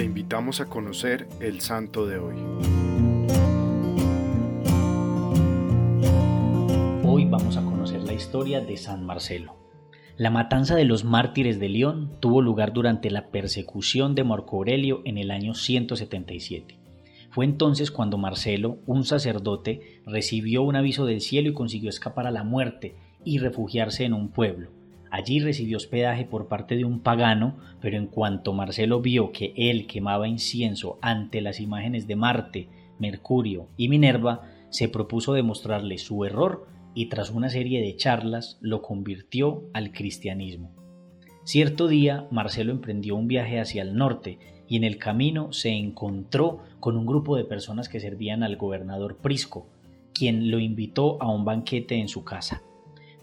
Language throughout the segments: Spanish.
Te invitamos a conocer el santo de hoy. Hoy vamos a conocer la historia de San Marcelo. La matanza de los mártires de León tuvo lugar durante la persecución de Marco Aurelio en el año 177. Fue entonces cuando Marcelo, un sacerdote, recibió un aviso del cielo y consiguió escapar a la muerte y refugiarse en un pueblo. Allí recibió hospedaje por parte de un pagano, pero en cuanto Marcelo vio que él quemaba incienso ante las imágenes de Marte, Mercurio y Minerva, se propuso demostrarle su error y tras una serie de charlas lo convirtió al cristianismo. Cierto día Marcelo emprendió un viaje hacia el norte y en el camino se encontró con un grupo de personas que servían al gobernador Prisco, quien lo invitó a un banquete en su casa.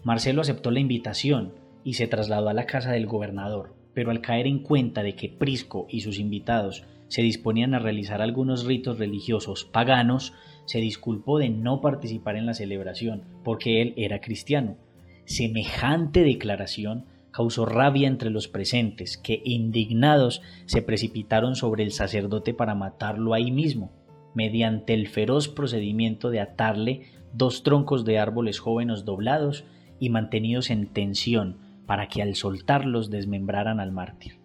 Marcelo aceptó la invitación y se trasladó a la casa del gobernador, pero al caer en cuenta de que Prisco y sus invitados se disponían a realizar algunos ritos religiosos paganos, se disculpó de no participar en la celebración, porque él era cristiano. Semejante declaración causó rabia entre los presentes, que indignados se precipitaron sobre el sacerdote para matarlo ahí mismo, mediante el feroz procedimiento de atarle dos troncos de árboles jóvenes doblados y mantenidos en tensión para que al soltarlos desmembraran al mártir.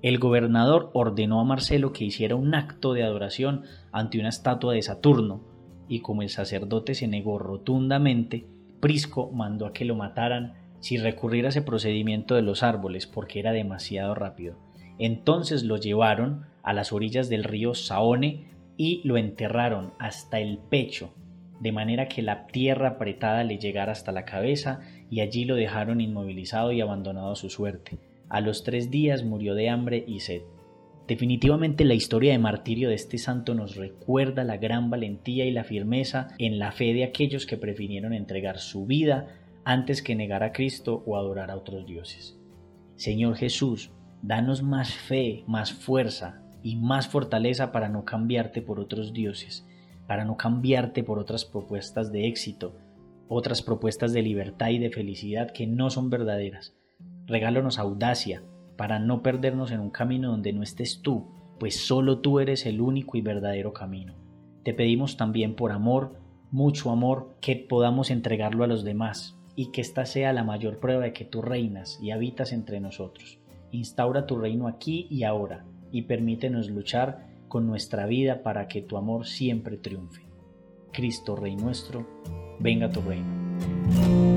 El gobernador ordenó a Marcelo que hiciera un acto de adoración ante una estatua de Saturno, y como el sacerdote se negó rotundamente, Prisco mandó a que lo mataran si recurrir a ese procedimiento de los árboles porque era demasiado rápido. Entonces lo llevaron a las orillas del río Saone y lo enterraron hasta el pecho de manera que la tierra apretada le llegara hasta la cabeza y allí lo dejaron inmovilizado y abandonado a su suerte. A los tres días murió de hambre y sed. Definitivamente la historia de martirio de este santo nos recuerda la gran valentía y la firmeza en la fe de aquellos que prefirieron entregar su vida antes que negar a Cristo o adorar a otros dioses. Señor Jesús, danos más fe, más fuerza y más fortaleza para no cambiarte por otros dioses para no cambiarte por otras propuestas de éxito, otras propuestas de libertad y de felicidad que no son verdaderas. Regálanos audacia para no perdernos en un camino donde no estés tú, pues solo tú eres el único y verdadero camino. Te pedimos también por amor, mucho amor, que podamos entregarlo a los demás y que esta sea la mayor prueba de que tú reinas y habitas entre nosotros. Instaura tu reino aquí y ahora y permítenos luchar con nuestra vida para que tu amor siempre triunfe. Cristo Rey nuestro, venga tu reino.